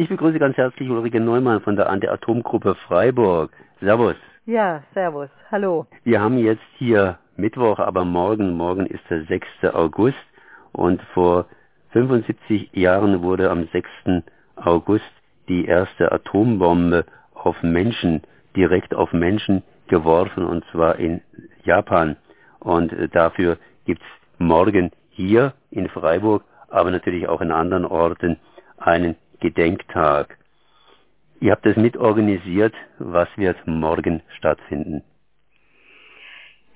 Ich begrüße ganz herzlich Ulrike Neumann von der Anti-Atom-Gruppe Freiburg. Servus. Ja, servus. Hallo. Wir haben jetzt hier Mittwoch, aber morgen, morgen ist der 6. August und vor 75 Jahren wurde am 6. August die erste Atombombe auf Menschen, direkt auf Menschen geworfen und zwar in Japan. Und äh, dafür gibt's morgen hier in Freiburg, aber natürlich auch in anderen Orten einen Gedenktag. Ihr habt es mitorganisiert. Was wird morgen stattfinden?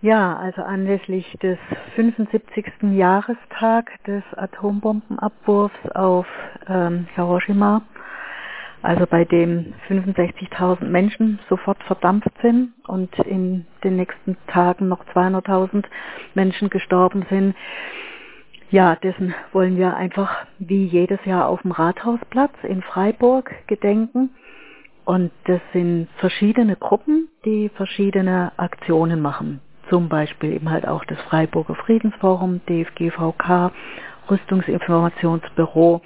Ja, also anlässlich des 75. Jahrestag des Atombombenabwurfs auf ähm, Hiroshima, also bei dem 65.000 Menschen sofort verdampft sind und in den nächsten Tagen noch 200.000 Menschen gestorben sind, ja, dessen wollen wir einfach wie jedes Jahr auf dem Rathausplatz in Freiburg gedenken. Und das sind verschiedene Gruppen, die verschiedene Aktionen machen. Zum Beispiel eben halt auch das Freiburger Friedensforum, DFGVK, Rüstungsinformationsbüro,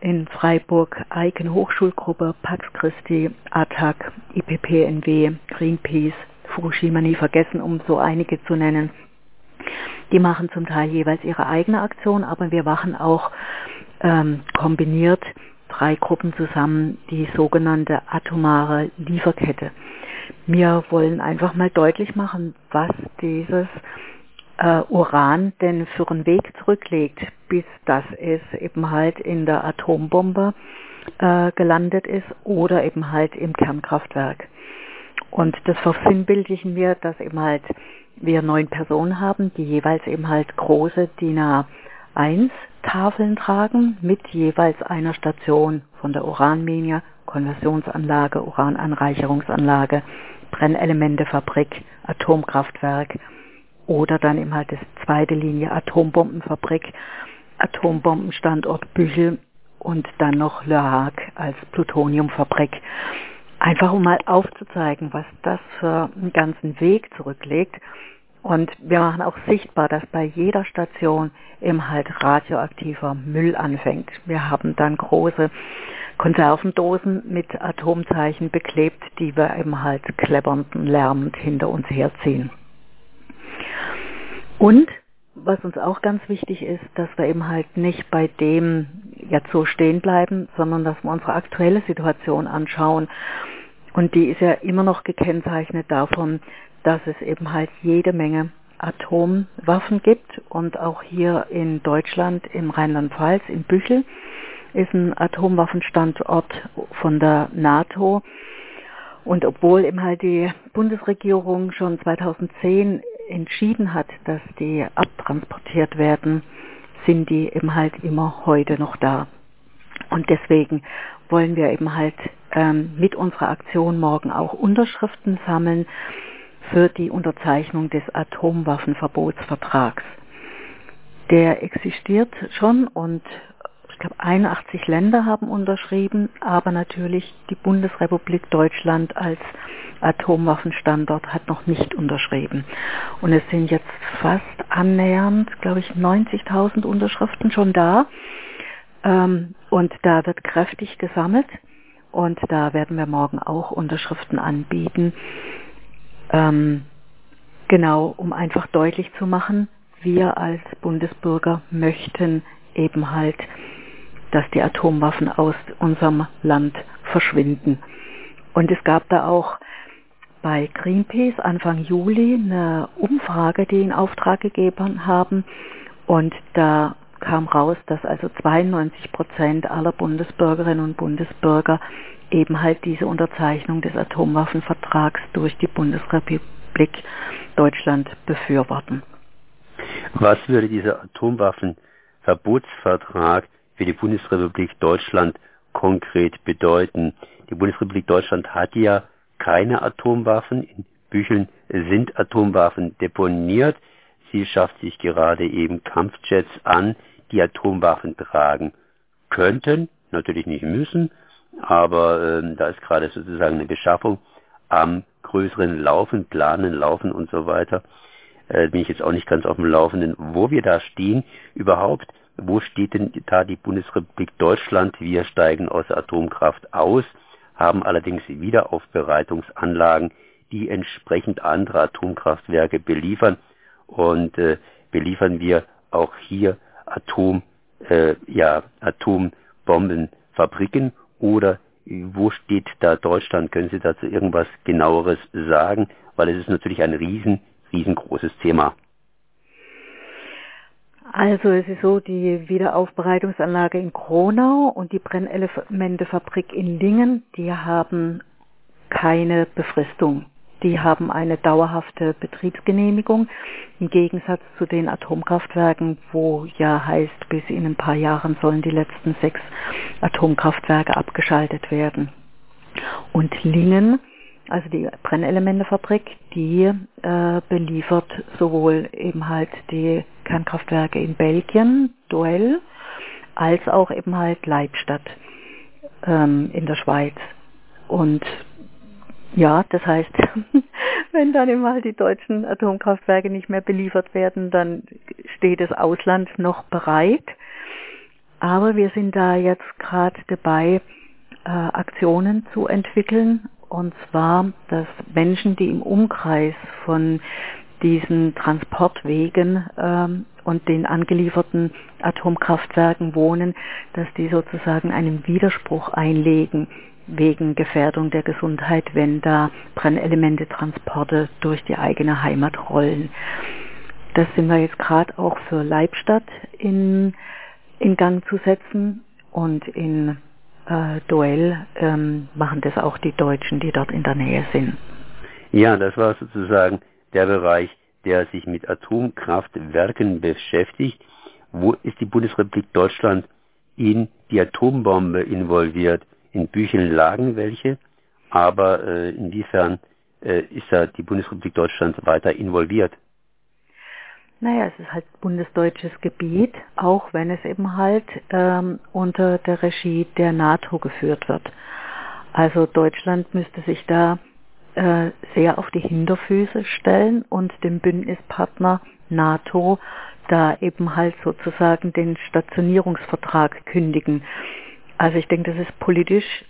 in Freiburg eigene Hochschulgruppe, Pax Christi, ATTAC, IPPNW, Greenpeace, Fukushima nie vergessen, um so einige zu nennen. Die machen zum Teil jeweils ihre eigene Aktion, aber wir machen auch ähm, kombiniert drei Gruppen zusammen die sogenannte atomare Lieferkette. Wir wollen einfach mal deutlich machen, was dieses äh, Uran denn für einen Weg zurücklegt, bis das es eben halt in der Atombombe äh, gelandet ist oder eben halt im Kernkraftwerk. Und das versinnbildlichen wir, dass eben halt wir neun Personen haben, die jeweils eben halt große DIN A1 Tafeln tragen mit jeweils einer Station von der Uranmine, Konversionsanlage, Urananreicherungsanlage, Brennelementefabrik, Atomkraftwerk oder dann eben halt das zweite Linie Atombombenfabrik, Atombombenstandort Büchel und dann noch Le Hague als Plutoniumfabrik. Einfach um mal aufzuzeigen, was das für einen ganzen Weg zurücklegt. Und wir machen auch sichtbar, dass bei jeder Station eben halt radioaktiver Müll anfängt. Wir haben dann große Konservendosen mit Atomzeichen beklebt, die wir eben halt klebbernd und lärmend hinter uns herziehen. Und was uns auch ganz wichtig ist, dass wir eben halt nicht bei dem jetzt so stehen bleiben, sondern dass wir unsere aktuelle Situation anschauen. Und die ist ja immer noch gekennzeichnet davon, dass es eben halt jede Menge Atomwaffen gibt und auch hier in Deutschland, im Rheinland-Pfalz, in Büchel, ist ein Atomwaffenstandort von der NATO. Und obwohl eben halt die Bundesregierung schon 2010 entschieden hat, dass die abtransportiert werden, sind die eben halt immer heute noch da. Und deswegen wollen wir eben halt ähm, mit unserer Aktion morgen auch Unterschriften sammeln für die Unterzeichnung des Atomwaffenverbotsvertrags. Der existiert schon und ich glaube 81 Länder haben unterschrieben, aber natürlich die Bundesrepublik Deutschland als Atomwaffenstandort hat noch nicht unterschrieben. Und es sind jetzt fast annähernd, glaube ich, 90.000 Unterschriften schon da. Ähm, und da wird kräftig gesammelt. Und da werden wir morgen auch Unterschriften anbieten. Ähm, genau, um einfach deutlich zu machen, wir als Bundesbürger möchten eben halt dass die Atomwaffen aus unserem Land verschwinden. Und es gab da auch bei Greenpeace Anfang Juli eine Umfrage, die in Auftrag gegeben haben. Und da kam raus, dass also 92 Prozent aller Bundesbürgerinnen und Bundesbürger eben halt diese Unterzeichnung des Atomwaffenvertrags durch die Bundesrepublik Deutschland befürworten. Was würde dieser Atomwaffenverbotsvertrag für die Bundesrepublik Deutschland konkret bedeuten. Die Bundesrepublik Deutschland hat ja keine Atomwaffen. In Bücheln sind Atomwaffen deponiert. Sie schafft sich gerade eben Kampfjets an, die Atomwaffen tragen könnten, natürlich nicht müssen, aber äh, da ist gerade sozusagen eine Beschaffung am größeren Laufen, Planen, Laufen und so weiter. Äh, bin ich jetzt auch nicht ganz auf dem Laufenden, wo wir da stehen. Überhaupt wo steht denn da die Bundesrepublik Deutschland? Wir steigen aus Atomkraft aus, haben allerdings Wiederaufbereitungsanlagen, die entsprechend andere Atomkraftwerke beliefern und äh, beliefern wir auch hier Atom, äh, ja, Atombombenfabriken oder wo steht da Deutschland? Können Sie dazu irgendwas genaueres sagen? Weil es ist natürlich ein riesen, riesengroßes Thema. Also es ist so, die Wiederaufbereitungsanlage in Kronau und die Brennelementefabrik in Lingen, die haben keine Befristung. Die haben eine dauerhafte Betriebsgenehmigung im Gegensatz zu den Atomkraftwerken, wo ja heißt, bis in ein paar Jahren sollen die letzten sechs Atomkraftwerke abgeschaltet werden. Und Lingen, also die Brennelementefabrik, die äh, beliefert sowohl eben halt die Kernkraftwerke in Belgien, Duell, als auch eben halt Leibstadt ähm, in der Schweiz. Und ja, das heißt, wenn dann eben halt die deutschen Atomkraftwerke nicht mehr beliefert werden, dann steht das Ausland noch bereit. Aber wir sind da jetzt gerade dabei, äh, Aktionen zu entwickeln. Und zwar, dass Menschen, die im Umkreis von diesen Transportwegen ähm, und den angelieferten Atomkraftwerken wohnen, dass die sozusagen einen Widerspruch einlegen wegen Gefährdung der Gesundheit, wenn da Brennelemente-Transporte durch die eigene Heimat rollen. Das sind wir jetzt gerade auch für Leibstadt in, in Gang zu setzen und in äh, Duell ähm, machen das auch die Deutschen, die dort in der Nähe sind. Ja, das war sozusagen der Bereich, der sich mit Atomkraftwerken beschäftigt. Wo ist die Bundesrepublik Deutschland in die Atombombe involviert? In Bücheln lagen welche, aber äh, inwiefern äh, ist da die Bundesrepublik Deutschland weiter involviert? Naja, es ist halt bundesdeutsches Gebiet, auch wenn es eben halt ähm, unter der Regie der NATO geführt wird. Also Deutschland müsste sich da äh, sehr auf die Hinterfüße stellen und dem Bündnispartner NATO da eben halt sozusagen den Stationierungsvertrag kündigen. Also ich denke, das ist politisch,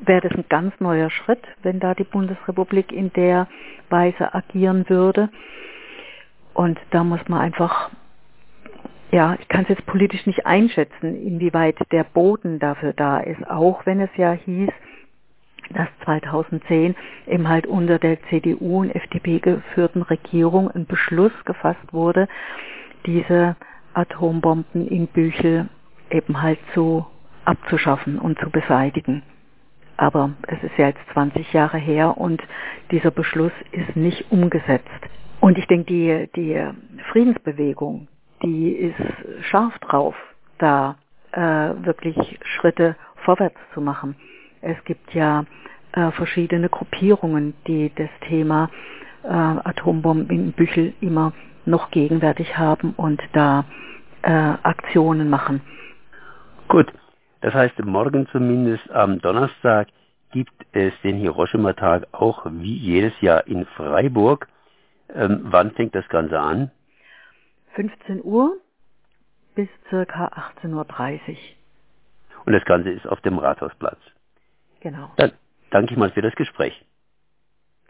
wäre das ein ganz neuer Schritt, wenn da die Bundesrepublik in der Weise agieren würde. Und da muss man einfach, ja, ich kann es jetzt politisch nicht einschätzen, inwieweit der Boden dafür da ist, auch wenn es ja hieß, dass 2010 eben halt unter der CDU und FDP geführten Regierung ein Beschluss gefasst wurde, diese Atombomben in Büchel eben halt zu abzuschaffen und zu beseitigen. Aber es ist ja jetzt 20 Jahre her und dieser Beschluss ist nicht umgesetzt. Und ich denke, die, die Friedensbewegung, die ist scharf drauf, da äh, wirklich Schritte vorwärts zu machen. Es gibt ja äh, verschiedene Gruppierungen, die das Thema äh, Atombomben in Büchel immer noch gegenwärtig haben und da äh, Aktionen machen. Gut, das heißt, morgen zumindest am Donnerstag gibt es den Hiroshima-Tag auch wie jedes Jahr in Freiburg. Ähm, wann fängt das Ganze an? 15 Uhr bis circa 18.30 Uhr. Und das Ganze ist auf dem Rathausplatz. Genau. Dann danke ich mal für das Gespräch.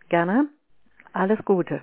Gerne. Alles Gute.